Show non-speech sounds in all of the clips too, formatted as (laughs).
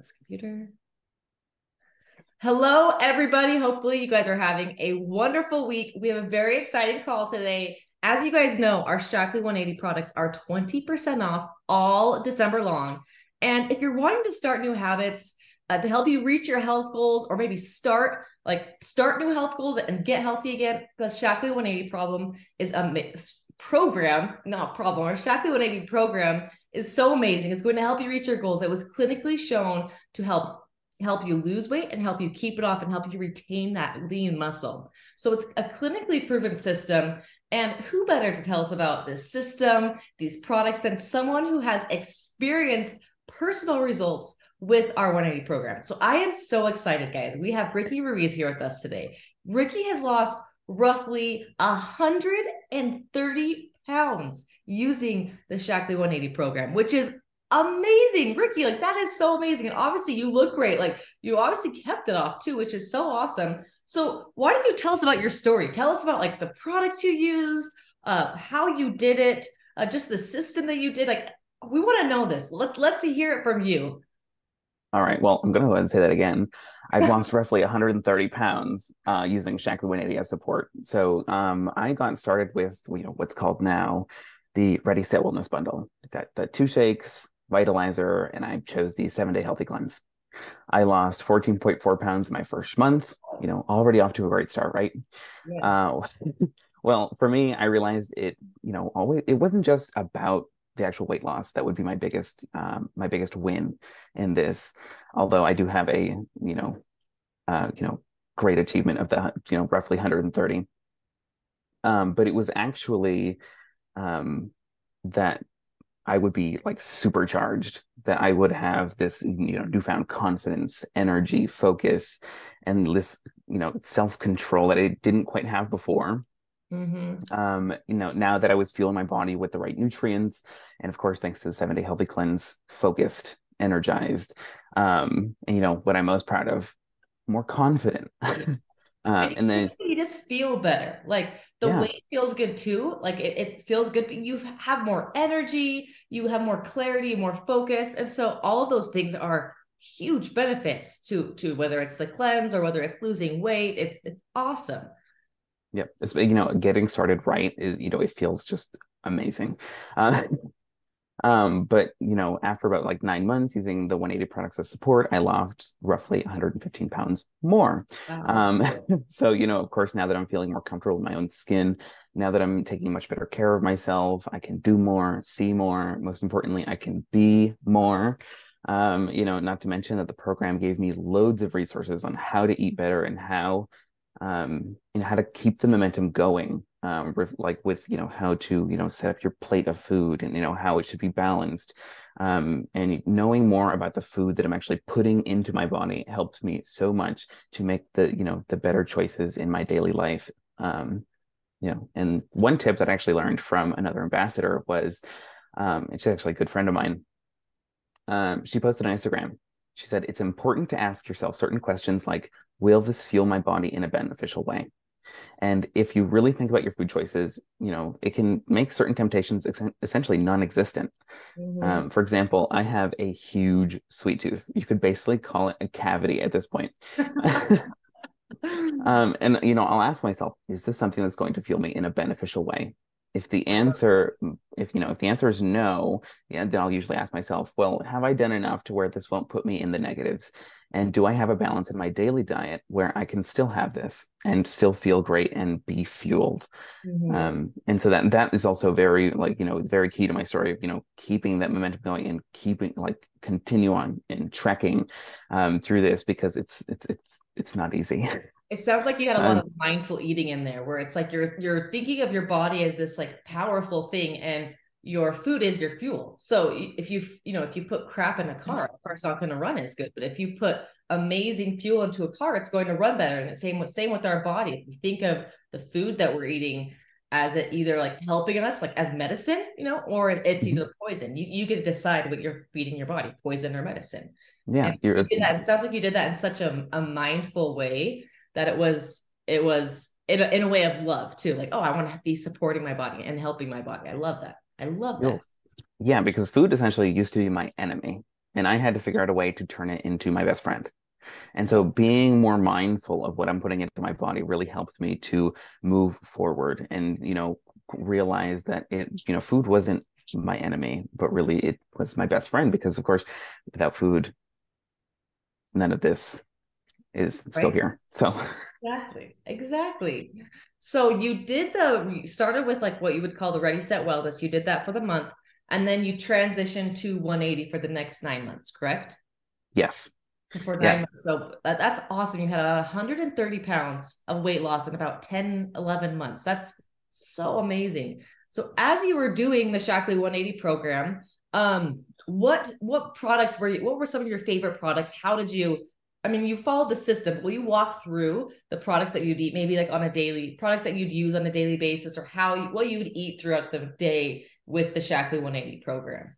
this computer. Hello, everybody. Hopefully, you guys are having a wonderful week. We have a very exciting call today. As you guys know, our Shaklee 180 products are 20% off all December long. And if you're wanting to start new habits uh, to help you reach your health goals or maybe start like start new health goals and get healthy again, the Shaklee 180 problem is a program, not problem. Our Shaklee 180 program is so amazing. It's going to help you reach your goals. It was clinically shown to help help you lose weight and help you keep it off and help you retain that lean muscle. So it's a clinically proven system. And who better to tell us about this system, these products, than someone who has experienced personal results with our 180 program. So I am so excited, guys. We have Ricky Ruiz here with us today. Ricky has lost roughly 130 pounds using the Shaklee 180 program, which is amazing. Ricky, like that is so amazing. And obviously, you look great. Like you obviously kept it off too, which is so awesome. So, why don't you tell us about your story? Tell us about like the products you used, uh, how you did it, uh, just the system that you did. Like, we want to know this. Let, let's hear it from you. All right. Well, I'm going to go ahead and say that again. I've (laughs) lost roughly 130 pounds uh, using Shaklee 180 as support. So um, I got started with you know what's called now the Ready Set Wellness Bundle. Got the two shakes, vitalizer, and I chose the seven day healthy cleanse. I lost 14.4 pounds in my first month. You know, already off to a great start, right? Yes. Uh, (laughs) well, for me, I realized it. You know, always it wasn't just about the actual weight loss that would be my biggest um, my biggest win in this. Although i do have a you know uh, you know great achievement of the you know roughly 130 um, but it was actually um, that i would be like supercharged that i would have this you know newfound confidence energy focus and this you know self-control that i didn't quite have before Mm-hmm. Um, you know, now that I was fueling my body with the right nutrients, and of course, thanks to the seven day healthy cleanse, focused, energized, um, and you know what I'm most proud of, more confident. um, (laughs) and then you just feel better. Like the yeah. weight feels good too. Like it, it feels good, but you have more energy, you have more clarity, more focus, and so all of those things are huge benefits to to whether it's the cleanse or whether it's losing weight. It's it's awesome. Yep. It's, you know, getting started right is, you know, it feels just amazing. Uh, (laughs) um, but, you know, after about like nine months using the 180 products as support, I lost roughly 115 pounds more. Wow. Um, (laughs) so, you know, of course, now that I'm feeling more comfortable with my own skin, now that I'm taking much better care of myself, I can do more, see more. Most importantly, I can be more. Um, you know, not to mention that the program gave me loads of resources on how to eat better and how um, know how to keep the momentum going um, like with you know how to you know set up your plate of food and you know how it should be balanced. Um, and knowing more about the food that i'm actually putting into my body helped me so much to make the you know the better choices in my daily life. Um, you know and one tip that i actually learned from another ambassador was um, she's actually a good friend of mine. Um, she posted on instagram she said it's important to ask yourself certain questions like will this fuel my body in a beneficial way? And if you really think about your food choices you know it can make certain temptations ex- essentially non-existent. Mm-hmm. um, for example i have a huge sweet tooth. You could basically call it a cavity at this point. (laughs) (laughs) Um, and you know i'll ask myself is this something that's going to fuel me in a beneficial way if the answer if you know if the answer is no yeah then i'll usually ask myself well have i done enough to where this won't put me in the negatives? And do i have a balance in my daily diet where i can still have this and still feel great and be fueled? Mm-hmm. um, and so that that is also very like you know it's very key to my story of you know keeping that momentum going and keeping like continue on and trekking um, through this because it's it's it's it's not easy (laughs) It sounds like you had a lot of mindful eating in there where it's like you're you're thinking of your body as this like powerful thing and your food is your fuel. So if you you know if you put crap in a car, of course not going to run as good. But if you put amazing fuel into a car, it's going to run better. And the same with same with our body. If you think of the food that we're eating as it either like helping us like as medicine, you know, or it's mm-hmm. either poison. You you get to decide what you're feeding your body, poison or medicine. Yeah, you did that. It sounds like you did that in such a, a mindful way that it was it was in a, in a way of love too like oh i want to be supporting my body and helping my body. I love that. I love that. Yeah because food essentially used to be my enemy and I had to figure out a way to turn it into my best friend. And so being more mindful of what I'm putting into my body really helped me to move forward and, you know, realize that it, you know, food wasn't my enemy, but really it was my best friend because of course without food, none of this is right. still here. So exactly, exactly. So you did the you started with like what you would call the ready set wellness. You did that for the month, and then you transitioned to 180 for the next nine months, correct? Yes. So for nine yeah. months. So that, that's awesome. You had 130 pounds of weight loss in about 10, 11 months. That's so amazing. So as you were doing the Shaklee 180 program, um, what what products were you what were some of your favorite products? How did you I mean, you followed the system. Will you walk through the products that you'd eat, maybe like on a daily products that you'd use on a daily basis, or how you, what you would eat throughout the day with the Shaklee 180 program?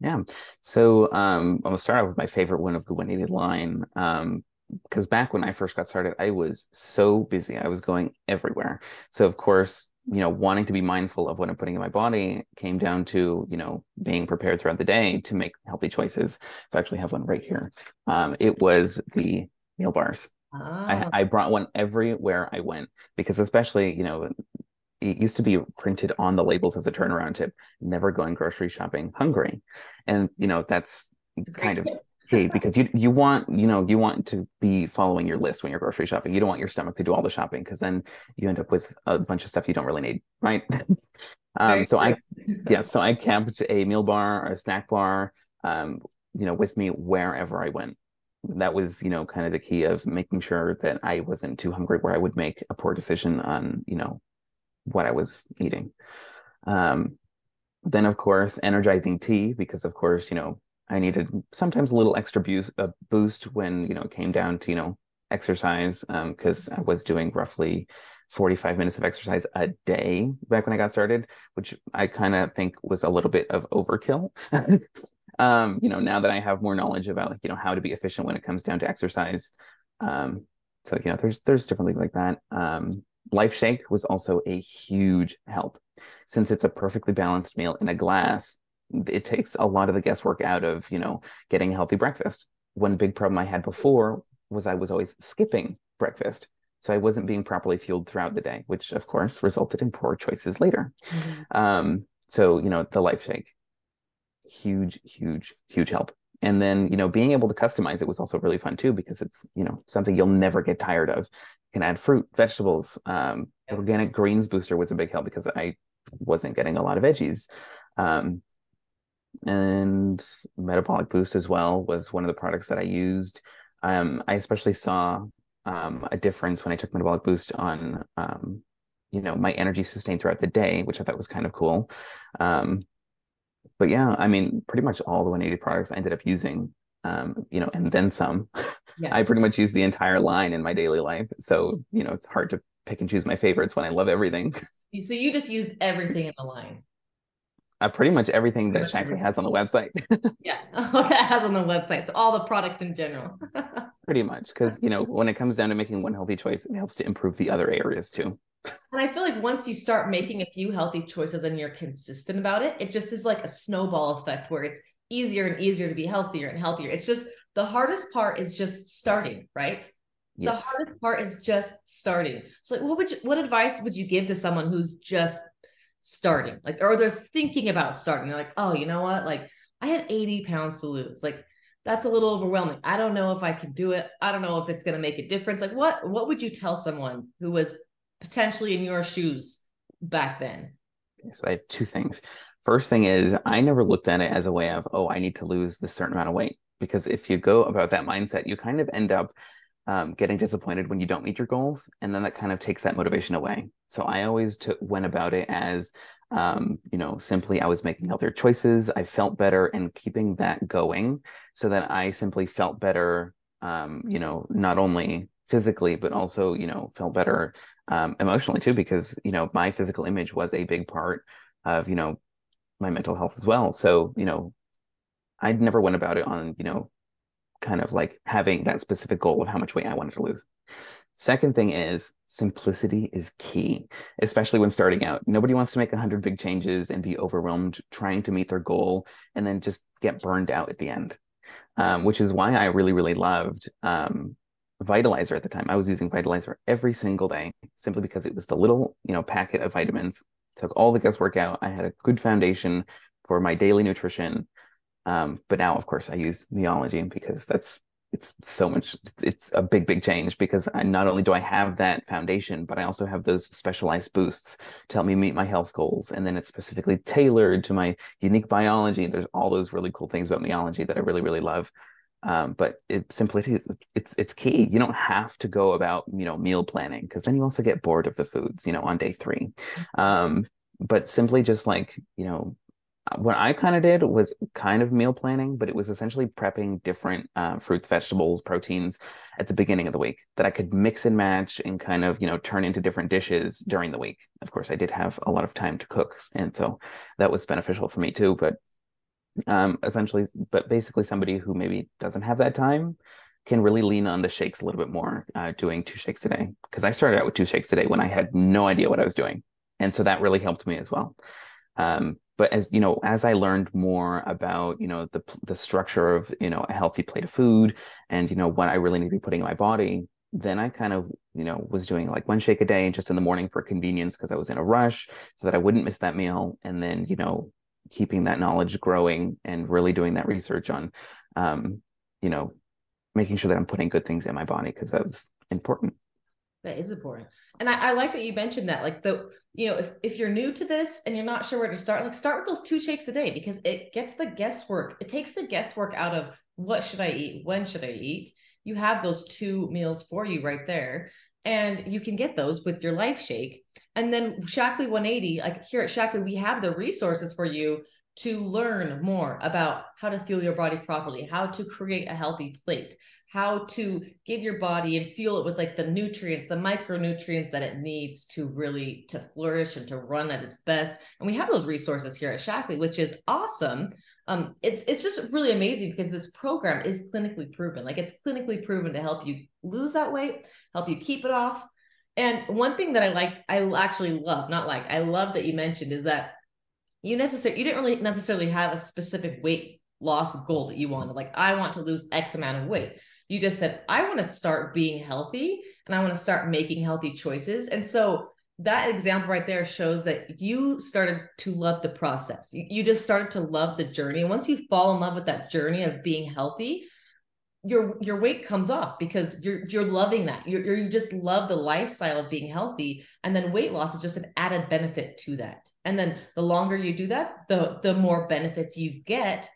Yeah. So um, I'm gonna start off with my favorite one of the 180 line. Um, because back when I first got started, I was so busy. I was going everywhere. So of course, you know, wanting to be mindful of what I'm putting in my body came down to, you know, being prepared throughout the day to make healthy choices. So I actually have one right here. Um, it was the meal bars. Oh. I, I brought one everywhere I went because especially, you know, it used to be printed on the labels as a turnaround tip, never going grocery shopping hungry. And, you know, that's kind of key because you you want you know you want to be following your list when you're grocery shopping. You don't want your stomach to do all the shopping because then you end up with a bunch of stuff you don't really need, right? (laughs) um, so I yeah, so I kept a meal bar or a snack bar, um, you know, with me wherever I went. That was you know kind of the key of making sure that I wasn't too hungry where I would make a poor decision on you know what I was eating. Um, then of course energizing tea because of course you know I needed sometimes a little extra boost, uh, boost when you know it came down to you know exercise because um, I was doing roughly 45 minutes of exercise a day back when I got started, which I kind of think was a little bit of overkill. (laughs) um, you know, now that I have more knowledge about like, you know how to be efficient when it comes down to exercise. Um, so you know, there's there's different things like that. Um, Life Shake was also a huge help since it's a perfectly balanced meal in a glass it takes a lot of the guesswork out of you know getting a healthy breakfast. One big problem i had before was i was always skipping breakfast so i wasn't being properly fueled throughout the day which of course resulted in poor choices later. Mm-hmm. um, so you know the life shake huge huge huge help. And then you know being able to customize it was also really fun too because it's you know something you'll never get tired of. You can add fruit vegetables um, organic greens booster was a big help because i wasn't getting a lot of veggies. Um, and Metabolic Boost as well was one of the products that I used. Um, I especially saw um, a difference when I took Metabolic Boost on, um, you know, my energy sustained throughout the day, which I thought was kind of cool. Um, but yeah, I mean, pretty much all the 180 products I ended up using, um, you know, and then some. (laughs) Yeah. I pretty much use the entire line in my daily life. So, you know, it's hard to pick and choose my favorites when I love everything. (laughs) So you just used everything in the line uh, pretty much everything that Shaklee has on the website. (laughs) yeah, (laughs) that has on the website. So all the products in general. (laughs) pretty much, because you know when it comes down to making one healthy choice, it helps to improve the other areas too. And I feel like once you start making a few healthy choices and you're consistent about it, it just is like a snowball effect where it's easier and easier to be healthier and healthier. It's just the hardest part is just starting, right? Yes. The hardest part is just starting. So, like, what would you, what advice would you give to someone who's just starting like or they're thinking about starting. They're like oh you know what? Like i have 80 pounds to lose. Like that's a little overwhelming. I don't know if i can do it. I don't know if it's going to make a difference. Like what what would you tell someone who was potentially in your shoes back then? So i have two things. First thing is i never looked at it as a way of oh i need to lose this certain amount of weight. Because if you go about that mindset you kind of end up um, getting disappointed when you don't meet your goals and then that kind of takes that motivation away. So i always took went about it as um, you know simply i was making healthier choices i felt better and keeping that going so that i simply felt better um, you know not only physically but also you know felt better um, emotionally too because you know my physical image was a big part of you know my mental health as well. So you know i never went about it on you know kind of like having that specific goal of how much weight I wanted to lose. Second thing is simplicity is key, especially when starting out. Nobody wants to make 100 big changes and be overwhelmed trying to meet their goal and then just get burned out at the end. um, which is why I really, really loved um, Vitalizer at the time. I was using Vitalizer every single day simply because it was the little, you know, packet of vitamins. Took all the guesswork out. I had a good foundation for my daily nutrition. Um, but now, of course, I use Meology because that's it's so much it's a big big change because I not only do I have that foundation but I also have those specialized boosts to help me meet my health goals. And then it's specifically tailored to my unique biology. There's all those really cool things about Meology that I really really love. Um, but it simplicity it's it's key. You don't have to go about you know meal planning because then you also get bored of the foods you know on day three. Um, but simply just like you know what I kind of did was kind of meal planning, but it was essentially prepping different uh, fruits, vegetables, proteins at the beginning of the week that I could mix and match and kind of, you know, turn into different dishes during the week. Of course, I did have a lot of time to cook. And so that was beneficial for me too. But um, essentially, but basically, somebody who maybe doesn't have that time can really lean on the shakes a little bit more, uh, doing two shakes a day. Because I started out with two shakes a day when I had no idea what I was doing. And so that really helped me as well. Um, but as you know as i learned more about you know the the structure of you know a healthy plate of food and you know what i really need to be putting in my body then i kind of you know was doing like one shake a day just in the morning for convenience because i was in a rush so that i wouldn't miss that meal and then you know keeping that knowledge growing and really doing that research on um you know making sure that i'm putting good things in my body because that was important that is important. And I, I, like that you mentioned that. Like the, you know, if, if you're new to this and you're not sure where to start, like start with those two shakes a day because it gets the guesswork. It takes the guesswork out of what should I eat? When should I eat? You have those two meals for you right there. And you can get those with your life shake. And then Shaklee 180, like here at Shaklee, we have the resources for you to learn more about how to fuel your body properly, how to create a healthy plate, how to give your body and fuel it with like the nutrients the micronutrients that it needs to really to flourish and to run at its best. And we have those resources here at Shaklee which is awesome. Um it's it's just really amazing because this program is clinically proven. Like it's clinically proven to help you lose that weight help you keep it off. And one thing that i like i actually love not like i love that you mentioned is that you necessarily you didn't really necessarily have a specific weight loss goal that you wanted. Like i want to lose x amount of weight you just said, I want to start being healthy and I want to start making healthy choices. And so that example right there shows that you started to love the process. You, just started to love the journey. And once you fall in love with that journey of being healthy, your your weight comes off because you're you're loving that. You're, you're, you just love the lifestyle of being healthy, and then weight loss is just an added benefit to that. And then the longer you do that, the the more benefits you get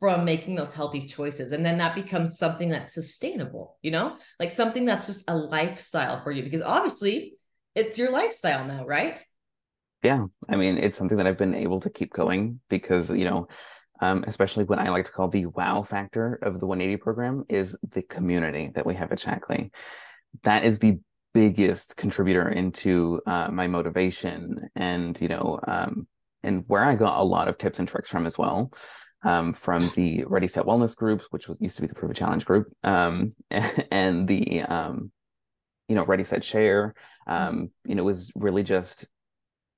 from making those healthy choices and then that becomes something that's sustainable you know? Like something that's just a lifestyle for you because obviously it's your lifestyle now right? Yeah i mean it's something that i've been able to keep going because you know um, especially what i like to call the wow factor of the 180 program is the community that we have at shaklee that is the biggest contributor into uh, my motivation and you know um, and where i got a lot of tips and tricks from as well um, from the Ready Set Wellness group, which was used to be the Prove It Challenge group, um, (laughs) and the um, you know Ready Set Share. Um, you know, was really just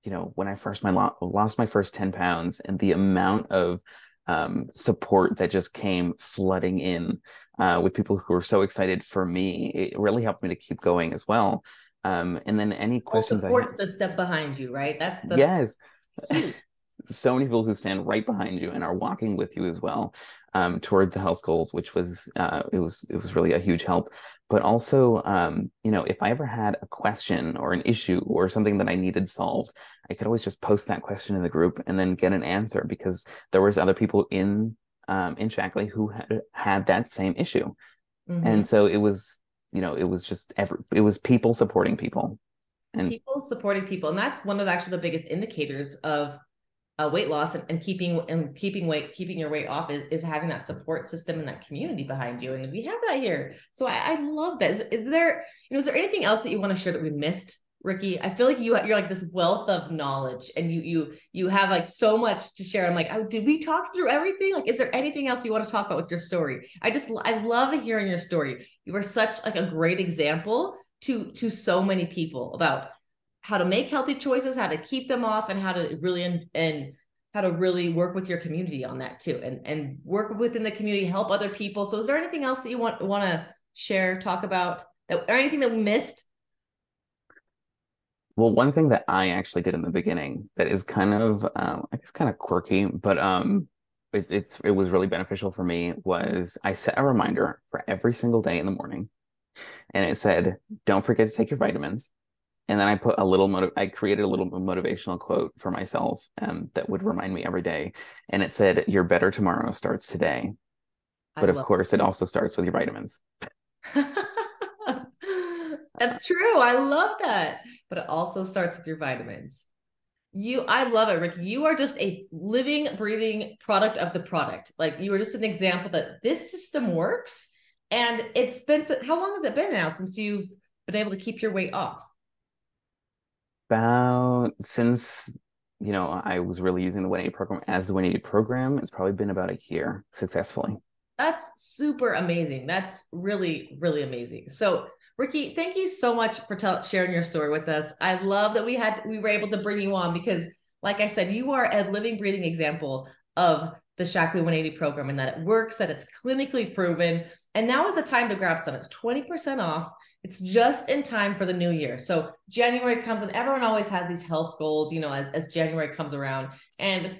you know when I first my lo- lost my first ten pounds, and the amount of um, support that just came flooding in uh, with people who were so excited for me. It really helped me to keep going as well. Um, and then any questions support I support system behind you, right? That's the yes so many people who stand right behind you and are walking with you as well um, toward the health goals, which was uh, it was it was really a huge help. But also, um, you know, if I ever had a question or an issue or something that I needed solved, I could always just post that question in the group and then get an answer because there was other people in um, in Shaklee who had had that same issue, mm-hmm. and so it was you know it was just every it was people supporting people and people supporting people and that's one of actually the biggest indicators of uh, weight loss and, and, keeping and keeping weight, keeping your weight off is, is having that support system and that community behind you. And we have that here. So I, I love that. Is, is there, you know, is there anything else that you want to share that we missed? Ricky, I feel like you you're like this wealth of knowledge, and you you you have like so much to share. I'm like, oh, did we talk through everything? Like, is there anything else you want to talk about with your story? I just I love hearing your story. You are such like a great example to to so many people about how to make healthy choices, how to keep them off, and how to really and, and how to really work with your community on that too and and work within the community help other people. So is there anything else that you want want to share talk about or anything that we missed? Well one thing that i actually did in the beginning that is kind of um, i guess kind of quirky but um it, it's it was really beneficial for me was i set a reminder for every single day in the morning and it said don't forget to take your vitamins and then I put a little I created a little motivational quote for myself um, that would remind me every day, and it said, "Your better tomorrow starts today." But of course, it also starts with your vitamins. (laughs) That's true. I love that. But it also starts with your vitamins. You, I love it, Ricky. You are just a living, breathing product of the product. Like you are just an example that this system works. And it's been, how long has it been now since you've been able to keep your weight off? About since you know I was really using the 180 program as the 180 program. It's probably been about a year successfully. That's super amazing. That's really really amazing. So Ricky, thank you so much for tell- sharing your story with us. I love that we had we were able to bring you on because, like I said, you are a living, breathing example of the Shaklee 180 program and that it works, that it's clinically proven. And now is the time to grab some. It's 20% off. It's just in time for the new year. So January comes and everyone always has these health goals, you know, as, as January comes around. And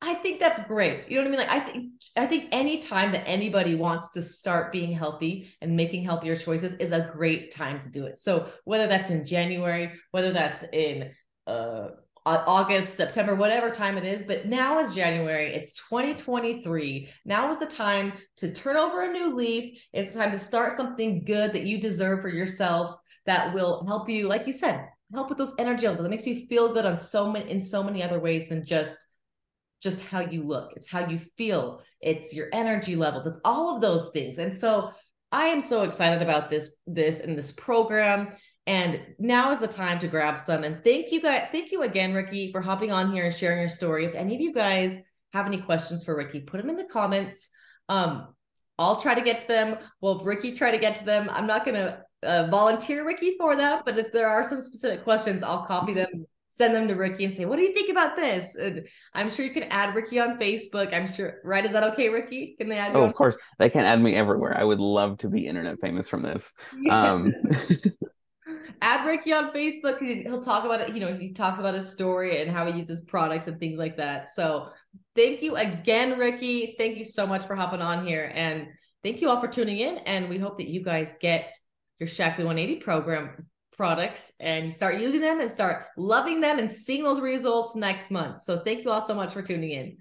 I think that's great. You know what I mean? Like I think I think any time that anybody wants to start being healthy and making healthier choices is a great time to do it. So whether that's in January, whether that's in uh August, September, whatever time it is. But now is January. It's 2023. Now is the time to turn over a new leaf. It's time to start something good that you deserve for yourself that will help you, like you said, help with those energy levels. It makes you feel good on so many in so many other ways than just just how you look. It's how you feel. It's your energy levels. It's all of those things. And so I am so excited about this this and this program and now is the time to grab some. And thank you guys. Thank you again, Ricky, for hopping on here and sharing your story. If any of you guys have any questions for Ricky, put them in the comments. Um, I'll try to get to them. Well, Ricky try to get to them. I'm not going to uh, volunteer Ricky for that, but if there are some specific questions, I'll copy them, send them to Ricky and say, what do you think about this? And I'm sure you can add Ricky on Facebook. I'm sure, right? Is that okay, Ricky? Can they add you? Oh, of course. They can add me everywhere. I would love to be internet famous from this. (laughs) Yeah. Um, (laughs) add Ricky on Facebook because he'll talk about it. You know, he talks about his story and how he uses products and things like that. So thank you again, Ricky. Thank you so much for hopping on here. And thank you all for tuning in. And we hope that you guys get your Shaklee 180 program products and start using them and start loving them and seeing those results next month. So thank you all so much for tuning in.